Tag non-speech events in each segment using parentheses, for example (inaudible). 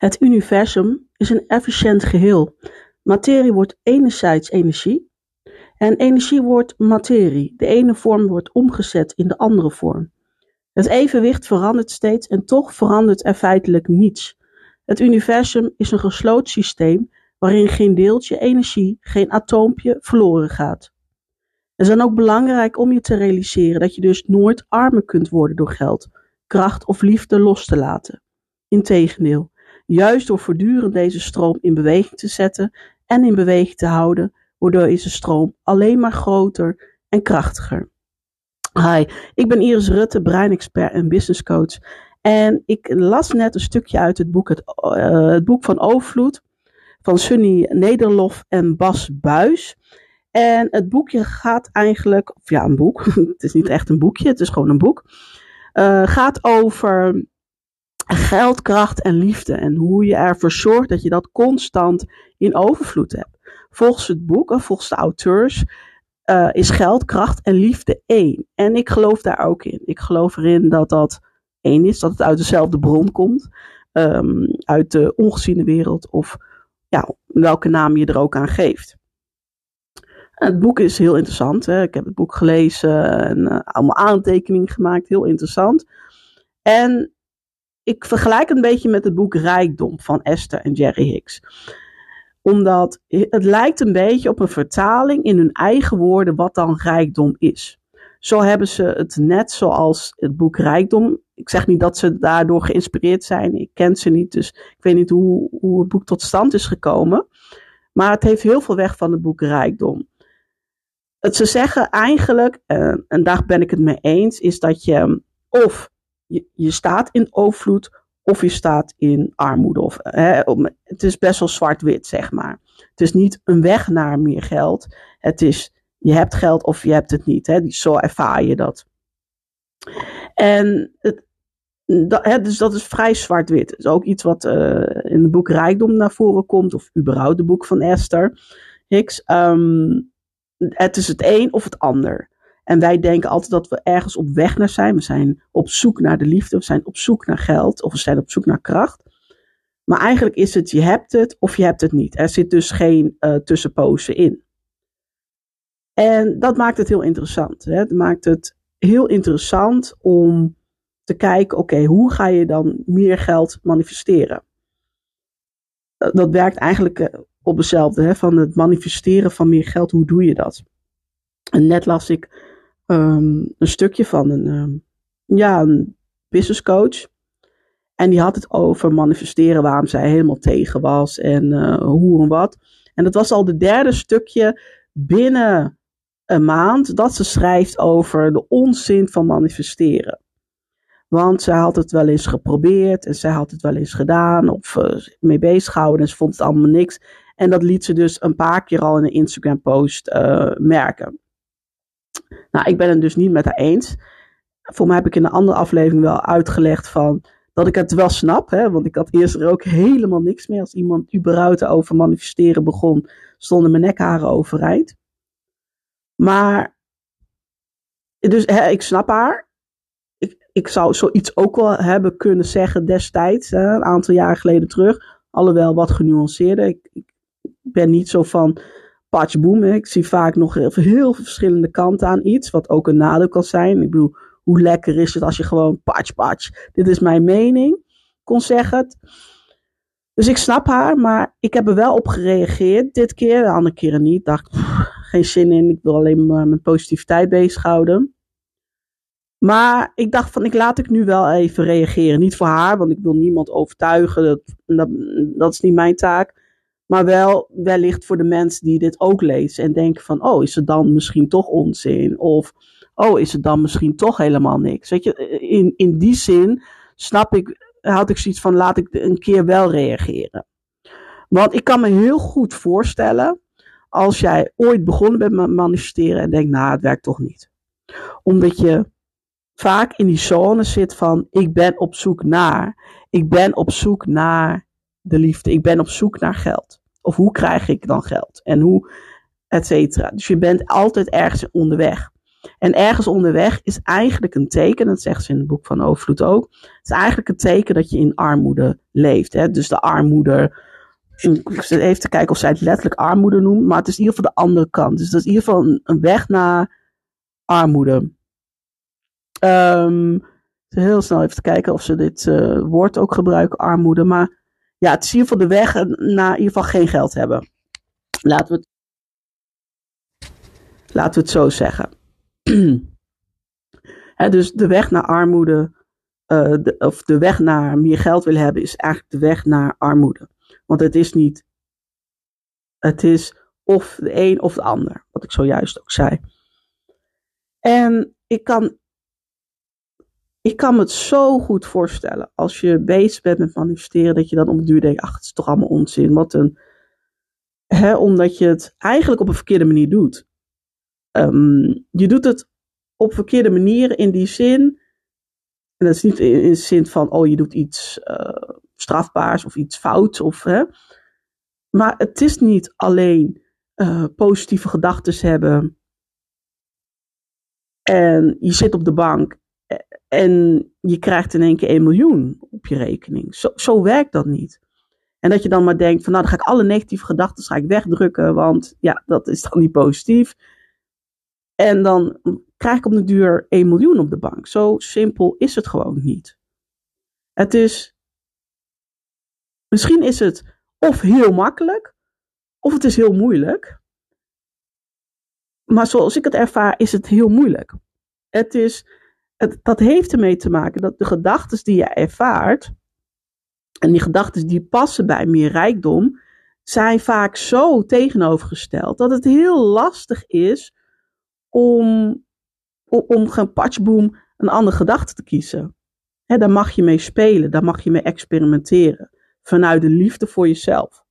Het universum is een efficiënt geheel. Materie wordt enerzijds energie en energie wordt materie. De ene vorm wordt omgezet in de andere vorm. Het evenwicht verandert steeds en toch verandert er feitelijk niets. Het universum is een gesloten systeem waarin geen deeltje energie, geen atoompje verloren gaat. Het is dan ook belangrijk om je te realiseren dat je dus nooit armer kunt worden door geld, kracht of liefde los te laten. Integendeel, juist door voortdurend deze stroom in beweging te zetten en in beweging te houden, wordt deze stroom alleen maar groter en krachtiger. Hi, ik ben Iris Rutte, breinexpert en business coach. En ik las net een stukje uit het boek, het, het boek van Overvloed van Sunny Nederlof en Bas Buis. En het boekje gaat eigenlijk, of ja, een boek. (laughs) het is niet echt een boekje, het is gewoon een boek. Uh, gaat over geld, kracht en liefde. En hoe je ervoor zorgt dat je dat constant in overvloed hebt. Volgens het boek, of volgens de auteurs, uh, is geld, kracht en liefde één. En ik geloof daar ook in. Ik geloof erin dat dat één is, dat het uit dezelfde bron komt. Um, uit de ongeziene wereld of ja, welke naam je er ook aan geeft. Het boek is heel interessant. Hè? Ik heb het boek gelezen en uh, allemaal aantekeningen gemaakt. Heel interessant. En ik vergelijk het een beetje met het boek Rijkdom van Esther en Jerry Hicks. Omdat het lijkt een beetje op een vertaling in hun eigen woorden wat dan rijkdom is. Zo hebben ze het net zoals het boek Rijkdom. Ik zeg niet dat ze daardoor geïnspireerd zijn. Ik ken ze niet, dus ik weet niet hoe, hoe het boek tot stand is gekomen. Maar het heeft heel veel weg van het boek Rijkdom. Het, ze zeggen eigenlijk, uh, en daar ben ik het mee eens, is dat je of je, je staat in overvloed of je staat in armoede. Of, hè, het is best wel zwart-wit, zeg maar. Het is niet een weg naar meer geld. Het is je hebt geld of je hebt het niet. Hè? Zo ervaar je dat. En het, dat, hè, dus dat is vrij zwart-wit. Dat is ook iets wat uh, in het boek Rijkdom naar voren komt, of überhaupt het boek van Esther Hicks. Um, het is het een of het ander. En wij denken altijd dat we ergens op weg naar zijn. We zijn op zoek naar de liefde, we zijn op zoek naar geld, of we zijn op zoek naar kracht. Maar eigenlijk is het je hebt het of je hebt het niet. Er zit dus geen uh, tussenpozen in. En dat maakt het heel interessant. Hè? Het maakt het heel interessant om te kijken, oké, hoe ga je dan meer geld manifesteren? Dat werkt eigenlijk eh, op hetzelfde, hè? van het manifesteren van meer geld, hoe doe je dat? En net las ik um, een stukje van een, um, ja, een business coach. En die had het over manifesteren, waarom zij helemaal tegen was en uh, hoe en wat. En dat was al de derde stukje binnen een maand dat ze schrijft over de onzin van manifesteren. Want zij had het wel eens geprobeerd en zij had het wel eens gedaan of uh, mee bezig gehouden en ze vond het allemaal niks. En dat liet ze dus een paar keer al in een Instagram post uh, merken. Nou, ik ben het dus niet met haar eens. Voor mij heb ik in een andere aflevering wel uitgelegd van dat ik het wel snap. Hè, want ik had eerst er ook helemaal niks meer. Als iemand überhaupt over manifesteren begon, stonden mijn nekharen overeind. Maar, dus hè, ik snap haar. Ik, ik zou zoiets ook wel hebben kunnen zeggen destijds, hè, een aantal jaar geleden terug. Alhoewel wat genuanceerder. Ik, ik ben niet zo van patch boom. Ik zie vaak nog heel, heel verschillende kanten aan iets, wat ook een nadeel kan zijn. Ik bedoel, hoe lekker is het als je gewoon patch patch. Dit is mijn mening, kon zeggen. Dus ik snap haar, maar ik heb er wel op gereageerd. Dit keer, de andere keren niet. Dacht, geen zin in. Ik wil alleen maar mijn positiviteit bezighouden. Maar ik dacht van, ik laat ik nu wel even reageren. Niet voor haar, want ik wil niemand overtuigen. Dat, dat is niet mijn taak. Maar wel wellicht voor de mensen die dit ook lezen. En denken van, oh, is het dan misschien toch onzin? Of, oh, is het dan misschien toch helemaal niks? Weet je, in, in die zin snap ik, had ik zoiets van, laat ik een keer wel reageren. Want ik kan me heel goed voorstellen als jij ooit begonnen bent met manifesteren en denkt, nou, het werkt toch niet. Omdat je vaak in die zone zit van, ik ben op zoek naar, ik ben op zoek naar de liefde, ik ben op zoek naar geld. Of hoe krijg ik dan geld? En hoe, et cetera. Dus je bent altijd ergens onderweg. En ergens onderweg is eigenlijk een teken, dat zegt ze in het boek van Overvloed ook, het is eigenlijk een teken dat je in armoede leeft. Hè? Dus de armoede, even te kijken of zij het letterlijk armoede noemt, maar het is in ieder geval de andere kant. Dus dat is in ieder geval een, weg naar armoede. Um, heel snel even kijken of ze dit uh, woord ook gebruiken, armoede. Maar ja, het is in ieder de weg naar in ieder geval geen geld hebben. Laten we het, laten we het zo zeggen. (clears throat) dus de weg naar armoede, de, of de weg naar meer geld willen hebben, is eigenlijk de weg naar armoede. Want het is niet, het is of de een of de ander, wat ik zojuist ook zei. En ik kan, ik kan me het zo goed voorstellen als je bezig bent met manifesteren, dat je dan op de duur denkt, ach, het is toch allemaal onzin, wat een, hè, omdat je het eigenlijk op een verkeerde manier doet. Um, je doet het op verkeerde manieren in die zin, en dat is niet in, de zin van, oh, je doet iets uh, strafbaars of iets fouts, of, hè, maar het is niet alleen uh, positieve gedachten hebben en je zit op de bank en je krijgt in één keer 1 miljoen op je rekening. Zo, zo werkt dat niet. En dat je dan maar denkt van nou dan ga ik alle negatieve gedachten ga wegdrukken, want ja, dat is dan niet positief. En dan krijg ik op de duur 1 miljoen op de bank. Zo simpel is het gewoon niet. Het is, misschien is het of heel makkelijk, of het is heel moeilijk. Maar zoals ik het ervaar, is het heel moeilijk. Het is, dat heeft ermee te maken dat de gedachten die je ervaart, en die gedachten die passen bij meer rijkdom, zijn vaak zo tegenovergesteld dat het heel lastig is om, om geen patchboom een andere gedachte te kiezen. He, daar mag je mee spelen, daar mag je mee experimenteren. Vanuit de liefde voor jezelf.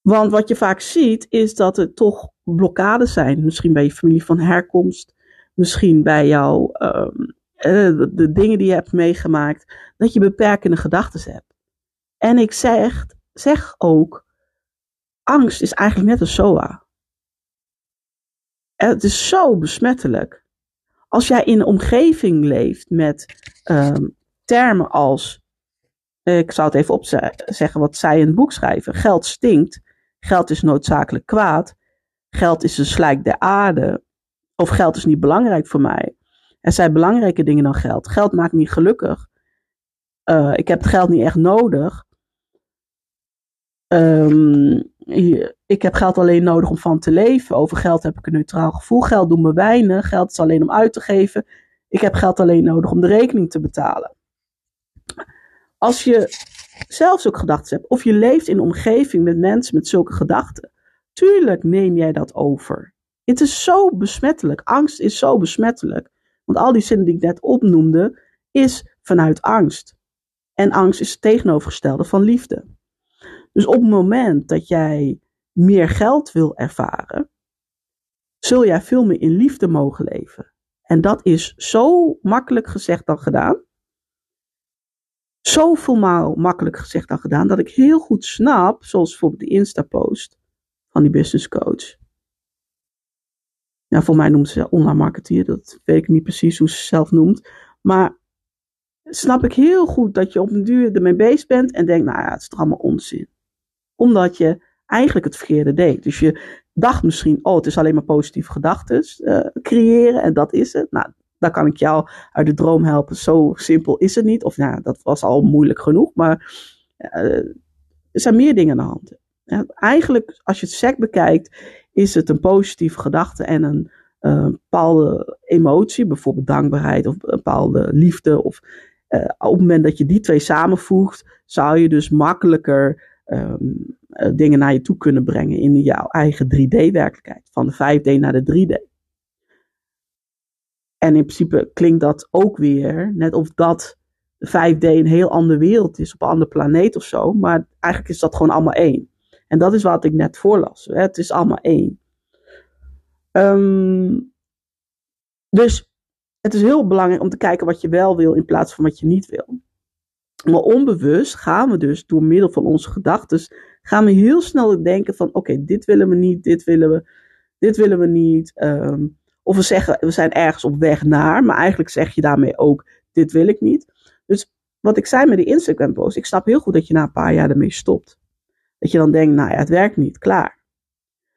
Want wat je vaak ziet, is dat er toch blokkades zijn. Misschien bij je familie van herkomst. Misschien bij jou um, de, de, dingen die je hebt meegemaakt. Dat je beperkende gedachten hebt. En ik zeg, zeg ook, angst is eigenlijk net een SOA. Het is zo besmettelijk. Als jij in een omgeving leeft met um, termen als, ik zou het even opzeggen wat zij in het boek schrijven, geld stinkt, Geld is noodzakelijk kwaad. Geld is een slijk der aarde. Of geld is niet belangrijk voor mij. Er zijn belangrijke dingen dan geld. Geld maakt niet gelukkig. Uh, ik heb het geld niet echt nodig. Um, ik heb geld alleen nodig om van te leven. Over geld heb ik een neutraal gevoel. Geld doet me weinig. Geld is alleen om uit te geven. Ik heb geld alleen nodig om de rekening te betalen. Als je zelfs ook gedachten hebt. Of je leeft in een omgeving met mensen met zulke gedachten. Tuurlijk neem jij dat over. Het is zo besmettelijk. Angst is zo besmettelijk. Want al die zinnen die ik net opnoemde, is vanuit angst. En angst is het tegenovergestelde van liefde. Dus op het moment dat jij meer geld wil ervaren, zul jij veel meer in liefde mogen leven. En dat is zo makkelijk gezegd dan gedaan zoveel maal makkelijk gezegd dan gedaan, dat ik heel goed snap, zoals bijvoorbeeld die Insta-post van die business coach. Ja, voor mij noemt ze online marketeer, dat weet ik niet precies hoe ze zelf noemt. Maar snap ik heel goed dat je op een duur ermee bezig bent en denkt, nou ja, het is allemaal onzin. Omdat je eigenlijk het verkeerde deed. Dus je dacht misschien, oh, het is alleen maar positieve gedachten uh, creëren en dat is het. Nou, daar kan ik jou uit de droom helpen. Zo simpel is het niet. Of nou, dat was al moeilijk genoeg. Maar uh, er zijn meer dingen aan de hand. Eigenlijk, als je het sec bekijkt, is het een positieve gedachte en een uh, bepaalde emotie, bijvoorbeeld dankbaarheid of een bepaalde liefde. Of uh, op het moment dat je die twee samenvoegt, zou je dus makkelijker um, dingen naar je toe kunnen brengen in jouw eigen 3D-werkelijkheid. Van de 5D naar de 3D. En in principe klinkt dat ook weer net of dat 5D een heel andere wereld is, op een andere planeet of zo. Maar eigenlijk is dat gewoon allemaal één. En dat is wat ik net voorlas. Hè? Het is allemaal één. Um, dus het is heel belangrijk om te kijken wat je wel wil in plaats van wat je niet wil. Maar onbewust gaan we dus door middel van onze gedachten, gaan we heel snel denken van oké, dit willen we niet, dit willen we, dit willen we niet. Um, Of we zeggen, we zijn ergens op weg naar, maar eigenlijk zeg je daarmee ook, dit wil ik niet. Dus wat ik zei met die Instagram post, ik snap heel goed dat je na een paar jaar ermee stopt. Dat je dan denkt, nou ja, het werkt niet, klaar.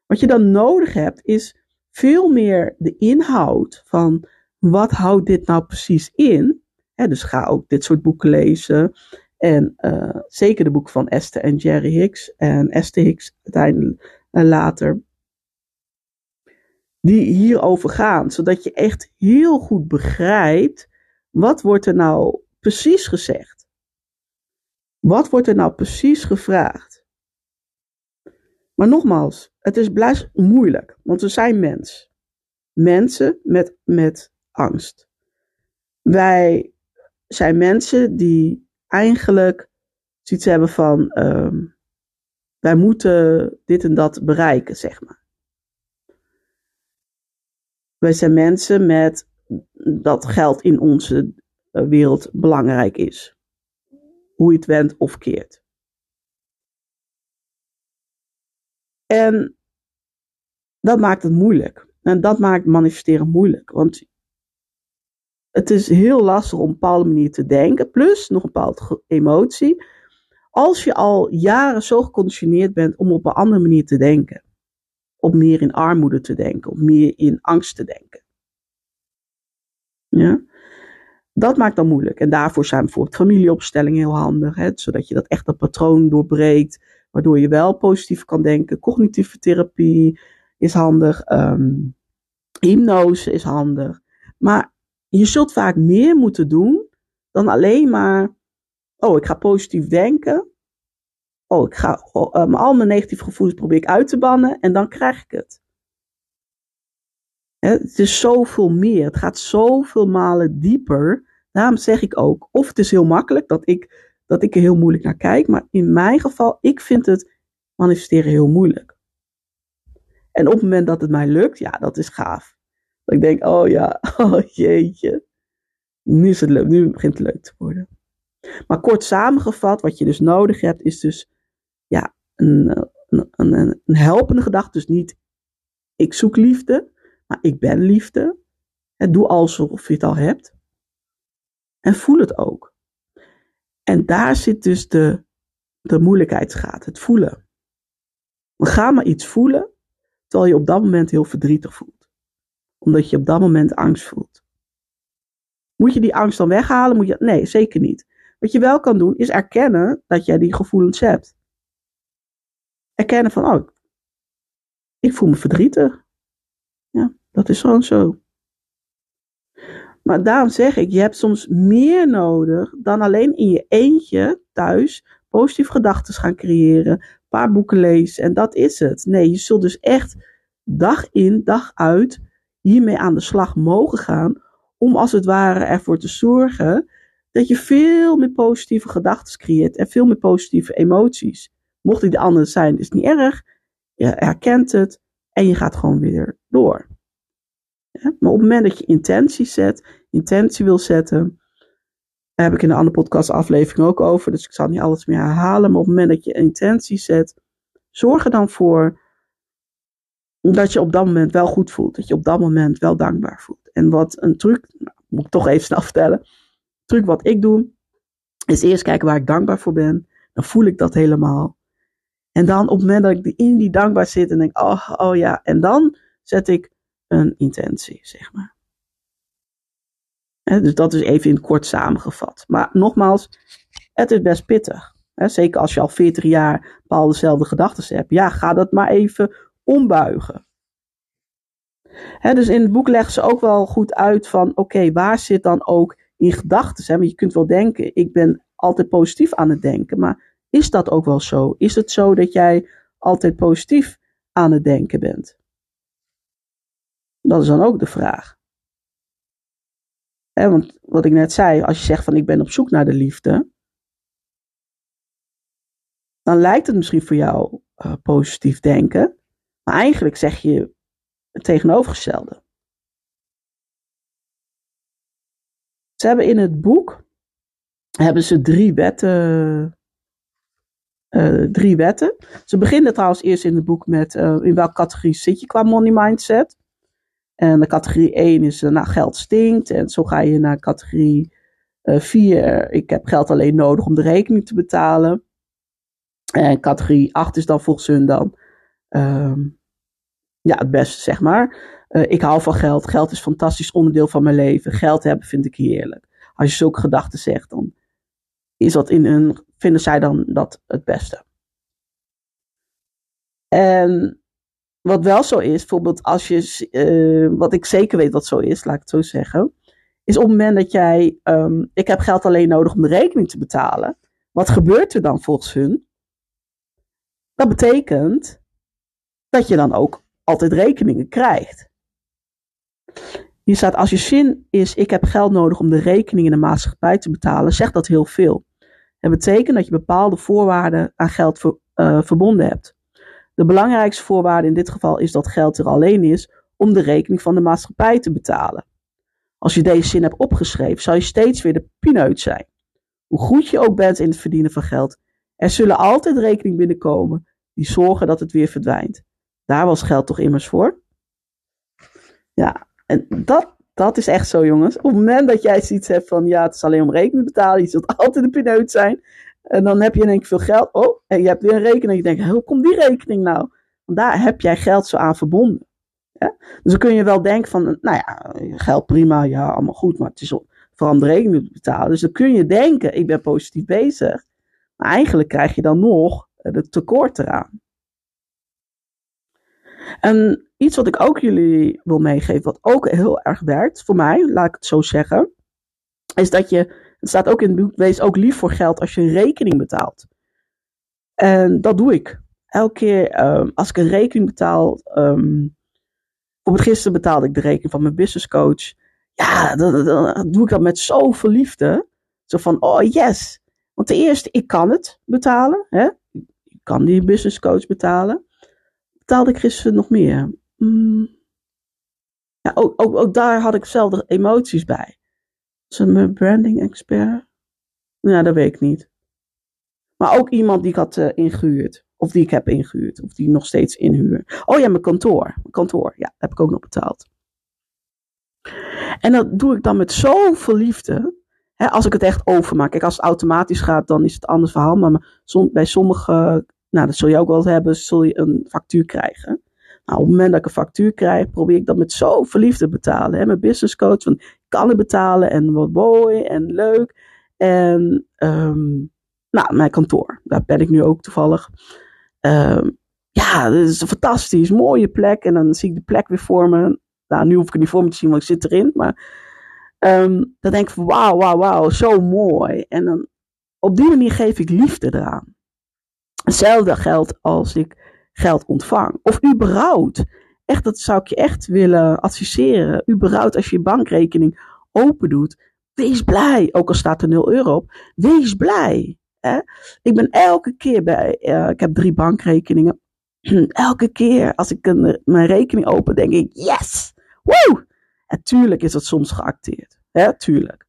Wat je dan nodig hebt, is veel meer de inhoud van wat houdt dit nou precies in. dus ga ook dit soort boeken lezen. En uh, zeker de boeken van Esther en Jerry Hicks en Esther Hicks uiteindelijk uh, later. Die hierover gaan, zodat je echt heel goed begrijpt wat wordt er nou precies gezegd. Wat wordt er nou precies gevraagd? Maar nogmaals, het is blijft moeilijk, want we zijn mens. Mensen met, met angst. Wij zijn mensen die eigenlijk zoiets hebben van, uh, wij moeten dit en dat bereiken, zeg maar. Wij zijn mensen met dat geld in onze eh, wereld belangrijk is. Hoe je het wendt of keert. En dat maakt het moeilijk. En dat maakt manifesteren moeilijk. Want het is heel lastig om op een bepaalde manier te denken. Plus nog een bepaalde emotie. Als je al jaren zo geconditioneerd bent om op een andere manier te denken. Op meer in armoede te denken. Of meer in angst te denken. Ja. Dat maakt dan moeilijk. En daarvoor zijn bijvoorbeeld familieopstellingen heel handig. Hè, zodat je dat echt dat patroon doorbreekt. Waardoor je wel positief kan denken. Cognitieve therapie is handig. Um, hypnose is handig. Maar je zult vaak meer moeten doen dan alleen maar. Oh, ik ga positief denken. Oh, ik ga um, al mijn negatieve gevoelens probeer ik uit te bannen en dan krijg ik het. Het is zoveel meer. Het gaat zoveel malen dieper. Daarom zeg ik ook, of het is heel makkelijk dat ik, dat ik er heel moeilijk naar kijk. Maar in mijn geval, ik vind het manifesteren heel moeilijk. En op het moment dat het mij lukt, ja, dat is gaaf. Dat ik denk, oh ja, (laughs) oh jeetje. Nu is het leuk, nu begint het leuk te worden. Maar kort samengevat, wat je dus nodig hebt, is dus ja, een, een, een, een helpende gedachte. Dus niet ik zoek liefde, maar ik ben liefde. En doe alsof je het al hebt. En voel het ook. En daar zit dus de, de moeilijkheidsgraad, het voelen. Ga maar iets voelen, terwijl je op dat moment heel verdrietig voelt. Omdat je op dat moment angst voelt. Moet je die angst dan weghalen? Moet je, nee, zeker niet. Wat je wel kan doen, is erkennen dat jij die gevoelens hebt. Erkennen van, oh, ik voel me verdrietig. Ja, dat is gewoon zo. Maar daarom zeg ik, je hebt soms meer nodig dan alleen in je eentje thuis positieve gedachten gaan creëren, een paar boeken lezen en dat is het. Nee, je zult dus echt dag in, dag uit hiermee aan de slag mogen gaan om als het ware ervoor te zorgen dat je veel meer positieve gedachten creëert en veel meer positieve emoties. Mocht die de andere zijn, is niet erg. Je herkent het en je gaat gewoon weer door. Maar op het moment dat je intentie zet, intentie wil zetten, daar heb ik in een andere podcast aflevering ook over, dus ik zal niet alles meer herhalen. Maar op het moment dat je intentie zet, zorg er dan voor dat je op dat moment wel goed voelt. Dat je op dat moment wel dankbaar voelt. En wat een truc, nou, moet ik toch even snel (laughs) vertellen. Truc wat ik doe, is eerst kijken waar ik dankbaar voor ben. Dan voel ik dat helemaal. En dan op het moment dat ik in die dankbaar zit en denk, oh, oh ja. En dan zet ik een intentie, zeg maar. dus dat is even in kort samengevat. Maar nogmaals, het is best pittig. zeker als je al 40 jaar bepaalde dezelfde gedachten hebt. Ja, ga dat maar even ombuigen. dus in het boek leggen ze ook wel goed uit van, oké, waar zit dan ook in gedachten? Want je kunt wel denken, ik ben altijd positief aan het denken, maar is dat ook wel zo? Is het zo dat jij altijd positief aan het denken bent? Dat is dan ook de vraag. want wat ik net zei, als je zegt van ik ben op zoek naar de liefde, dan lijkt het misschien voor jou uh, positief denken, maar eigenlijk zeg je het tegenovergestelde. Ze hebben in het boek hebben ze drie wetten. Uh, drie wetten. Ze beginnen trouwens eerst in het boek met uh, in welke categorie zit je qua money mindset. En de categorie 1 is, uh, nou, geld stinkt. En zo ga je naar categorie 4. ik heb geld alleen nodig om de rekening te betalen. En categorie 8 is dan volgens hun dan ehm, ja, het beste, zeg maar. ik hou van geld. Geld is een fantastisch onderdeel van mijn leven. Geld hebben vind ik heerlijk. Als je zulke gedachten zegt, dan is dat in hun, vinden zij dan dat het beste. En wat wel zo is, bijvoorbeeld als je, uh, wat ik zeker weet dat zo is, laat ik het zo zeggen, is op het moment dat jij, um, ik heb geld alleen nodig om de rekening te betalen, wat gebeurt er dan volgens hun? Dat betekent dat je dan ook altijd rekeningen krijgt. Hier staat, als je zin is, ik heb geld nodig om de rekening in de maatschappij te betalen, zegt dat heel veel. Het betekent dat je bepaalde voorwaarden aan geld uh, verbonden hebt. De belangrijkste voorwaarde in dit geval is dat geld er alleen is om de rekening van de maatschappij te betalen. Als je deze zin hebt opgeschreven, zal je steeds weer de pineut zijn. Hoe goed je ook bent in het verdienen van geld, er zullen altijd rekeningen binnenkomen die zorgen dat het weer verdwijnt. Daar was geld toch immers voor? Ja, en dat, dat is echt zo, jongens. Op het moment dat jij zoiets hebt van, ja, het is alleen om rekening te betalen, je zult altijd de pineut zijn, en dan heb je één keer veel geld. Oh, en je hebt weer een rekening. Je denkt, hoe komt die rekening nou? Want daar heb jij geld zo aan verbonden. Dus dan kun je wel denken van, nou ja, geld prima, ja, allemaal goed. Maar het is vooral de rekening te betalen. Dus dan kun je denken, ik ben positief bezig. Maar eigenlijk krijg je dan nog het tekort eraan. En iets wat ik ook jullie wil meegeven, wat ook heel erg werkt, voor mij, laat ik het zo zeggen, is dat je het staat ook in het boek, wees ook lief voor geld als je een rekening betaalt. En dat doe ik. Elke keer um, als ik een rekening betaal, um, bijvoorbeeld gisteren betaalde ik de rekening van mijn business coach. Ja, dan, dan doe ik dat met zoveel liefde. Zo van, oh yes. Want ten eerste, ik kan het betalen. Hè? Ik kan die business coach betalen. Betaalde ik gisteren nog meer? Mm. Ja, ook, ook, ook daar had ik zelf emoties bij. Is mijn branding expert? Ja, dat weet ik niet. Maar ook iemand die ik had uh, ingehuurd. Of die ik heb ingehuurd. Of die nog steeds inhuur. Oh ja, mijn kantoor. Mijn kantoor, ja, heb ik ook nog betaald. En dat doe ik dan met zoveel liefde. Hè, als ik het echt overmaak. Kijk, als het automatisch gaat, dan is het een ander verhaal. Maar bij sommige, nou dat zul je ook wel hebben, zul je een factuur krijgen. Nou, op het moment dat ik een factuur krijg, probeer ik dat met zoveel liefde te betalen. Hè? Mijn business coach, van kan het betalen en wat mooi en leuk. En um, nou, mijn kantoor, daar ben ik nu ook toevallig. Um, ja, het is een fantastisch, mooie plek. En dan zie ik de plek weer voor me. Nou, nu hoef ik het niet voor me te zien, want ik zit erin. Maar um, dan denk ik van wauw, wauw, wauw, zo mooi. En dan op die manier geef ik liefde eraan. Hetzelfde geldt als ik geld ontvang. Of überhaupt. Echt, dat zou ik je echt willen adviseren. Überhaupt als je je bankrekening open doet. Wees blij. Ook al staat er 0 euro op. Wees blij. Hè? Ik ben elke keer bij. Uh, ik heb drie bankrekeningen. (clears throat) elke keer als ik een, mijn rekening open, denk ik: yes! Woe! En tuurlijk is dat soms geacteerd. Hè? Tuurlijk.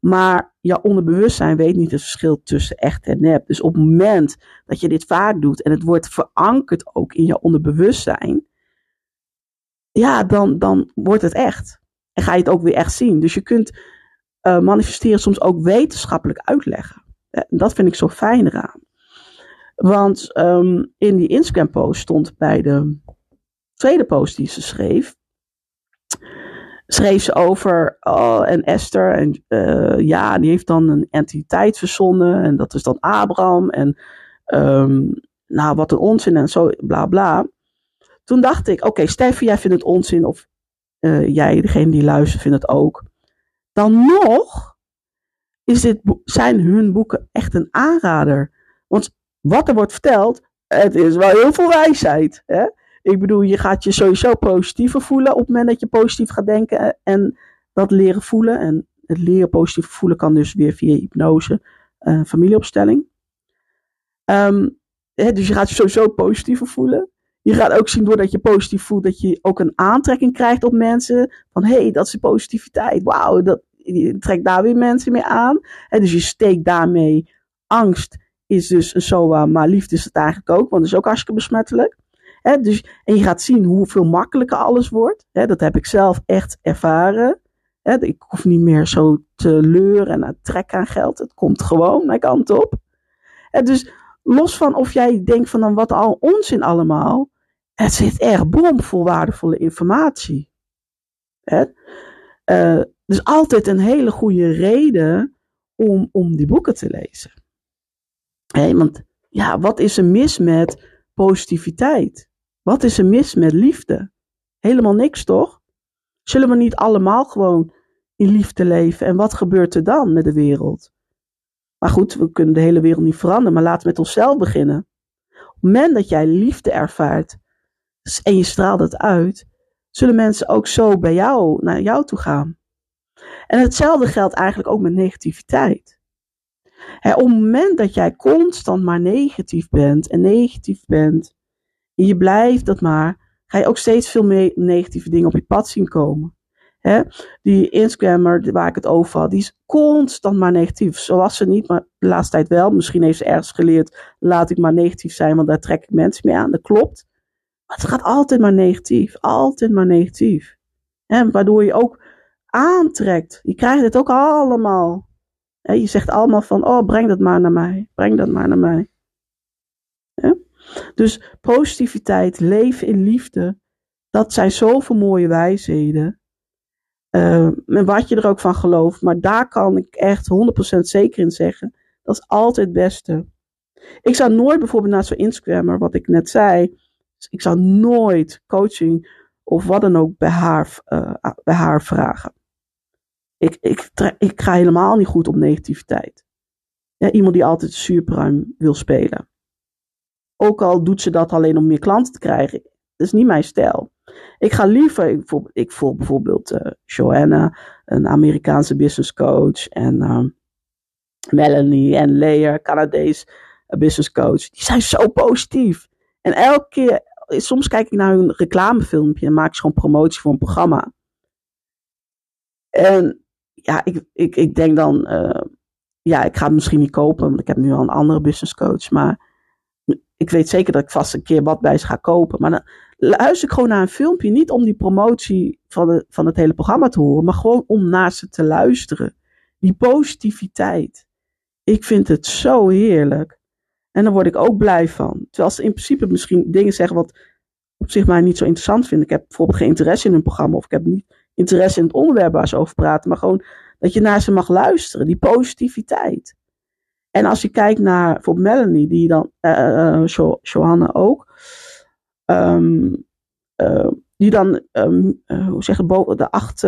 Maar jouw onderbewustzijn weet niet het verschil tussen echt en nep. Dus op het moment dat je dit vaak doet en het wordt verankerd ook in jouw onderbewustzijn, ja, dan, dan wordt het echt. En ga je het ook weer echt zien. Dus je kunt uh, manifesteren soms ook wetenschappelijk uitleggen. En dat vind ik zo fijn eraan. Want um, in die Instagram post stond bij de tweede post die ze schreef, schreef ze over oh, en Esther. En uh, ja, die heeft dan een entiteit verzonnen. En dat is dan Abraham. En um, nou, wat een onzin en zo, bla bla. Toen dacht ik, oké, okay, Steffi, jij vindt het onzin. Of uh, jij, degene die luistert, vindt het ook. Dan nog is dit, zijn hun boeken echt een aanrader. Want wat er wordt verteld, het is wel heel veel wijsheid. Hè? Ik bedoel, je gaat je sowieso positiever voelen op het moment dat je positief gaat denken en dat leren voelen. En het leren positief voelen kan dus weer via hypnose, uh, familieopstelling. Um, hè, dus je gaat je sowieso positiever voelen. Je gaat ook zien doordat je positief voelt dat je ook een aantrekking krijgt op mensen. Van hé, hey, dat is positiviteit. Wauw, dat, je trekt daar weer mensen mee aan. En dus je steekt daarmee angst is dus een SOA, maar liefde is het eigenlijk ook, want het is ook hartstikke besmettelijk. dus, en je gaat zien hoeveel makkelijker alles wordt. dat heb ik zelf echt ervaren. ik hoef niet meer zo te leuren en trekken aan geld. Het komt gewoon mijn kant op. dus los van of jij denkt van dan wat al onzin allemaal. Het zit echt bomvol waardevolle informatie. Hè? Uh, dus altijd een hele goede reden om, om die boeken te lezen. Hey, want ja, wat is er mis met positiviteit? Wat is er mis met liefde? Helemaal niks, toch? Zullen we niet allemaal gewoon in liefde leven? En wat gebeurt er dan met de wereld? Maar goed, we kunnen de hele wereld niet veranderen, maar laten we met onszelf beginnen. Op het moment dat jij liefde ervaart en je straalt het uit, zullen mensen ook zo bij jou, naar jou toe gaan. En hetzelfde geldt eigenlijk ook met negativiteit. op het moment dat jij constant maar negatief bent en negatief bent, en je blijft dat maar, ga je ook steeds veel meer negatieve dingen op je pad zien komen. die Instagrammer waar ik het over had, die is constant maar negatief. Zoals ze niet, maar de laatste tijd wel. Misschien heeft ze ergens geleerd, laat ik maar negatief zijn, want daar trek ik mensen mee aan. Dat klopt. Maar het gaat altijd maar negatief. Altijd maar negatief. waardoor je ook aantrekt. Je krijgt het ook allemaal. je zegt allemaal van, oh, breng dat maar naar mij. Breng dat maar naar mij. Dus positiviteit, leven in liefde, dat zijn zoveel mooie wijsheden. Uh, en wat je er ook van gelooft, maar daar kan ik echt 100% zeker in zeggen. Dat is altijd het beste. Ik zou nooit bijvoorbeeld naar zo'n Instagrammer, wat ik net zei, ik zou nooit coaching of wat dan ook bij haar, uh, bij haar vragen. Ik, ik, ik ga helemaal niet goed op negativiteit. Iemand die altijd superruim wil spelen. Ook al doet ze dat alleen om meer klanten te krijgen. Dat is niet mijn stijl. Ik ga liever, ik volg, ik volg bijvoorbeeld uh, Joanna, een Amerikaanse business coach. En uh, Melanie en Leah, Canadees uh, business coach. Die zijn zo positief. En elke keer, soms kijk ik naar hun reclamefilmpje en maak ik gewoon promotie voor een programma. En ja, ik, ik, ik denk dan, uh, ja, ik ga het misschien niet kopen, want ik heb nu al een andere business coach. Maar ik weet zeker dat ik vast een keer wat bij ze ga kopen. Maar dan luister ik gewoon naar een filmpje, niet om die promotie van, de, van het hele programma te horen, maar gewoon om naar ze te luisteren. Die positiviteit. Ik vind het zo heerlijk. En daar word ik ook blij van. Terwijl ze in principe misschien dingen zeggen wat op zich mij niet zo interessant vinden. Ik heb bijvoorbeeld geen interesse in hun programma of ik heb niet interesse in het onderwerp waar ze over praten, maar gewoon dat je naar ze mag luisteren, die positiviteit. En als je kijkt naar bijvoorbeeld Melanie, die dan, uh, Johanna ook, uh, die dan, um, hoe zeg je, de acht,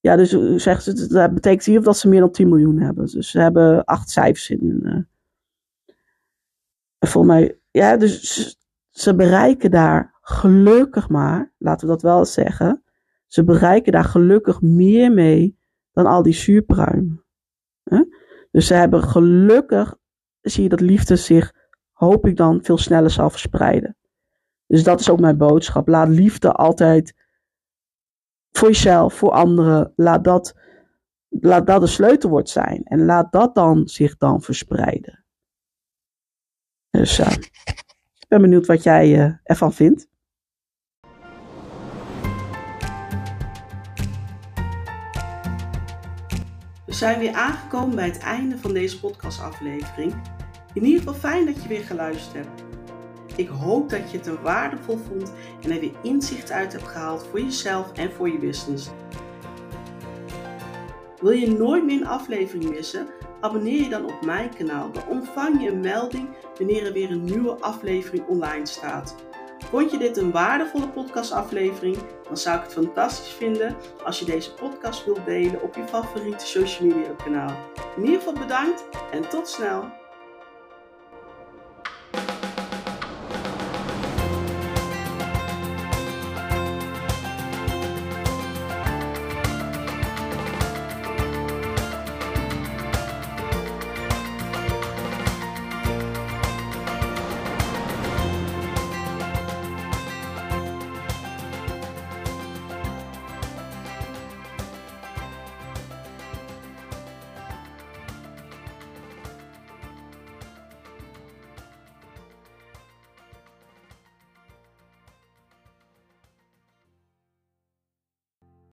ja, dus zegt ze, dat betekent hier dat ze meer dan 10 miljoen hebben. Dus ze hebben acht cijfers in. Voor mij, ja, dus ze bereiken daar gelukkig maar, laten we dat wel zeggen, ze bereiken daar gelukkig meer mee dan al die zuurpruimen. Dus ze hebben gelukkig, zie je dat liefde zich, hoop ik dan, veel sneller zal verspreiden. Dus dat is ook mijn boodschap. Laat liefde altijd voor jezelf, voor anderen, laat dat, laat dat de sleutelwoord zijn. En laat dat dan zich dan verspreiden. Dus uh, ik ben benieuwd wat jij uh, ervan vindt. We zijn weer aangekomen bij het einde van deze podcastaflevering. In ieder geval fijn dat je weer geluisterd hebt. Ik hoop dat je het er waardevol vond en er weer inzicht uit hebt gehaald voor jezelf en voor je business. Wil je nooit meer een aflevering missen? Abonneer je dan op mijn kanaal. Dan ontvang je een melding wanneer er weer een nieuwe aflevering online staat. Vond je dit een waardevolle podcastaflevering? Dan zou ik het fantastisch vinden als je deze podcast wilt delen op je favoriete social media kanaal. In ieder geval bedankt en tot snel!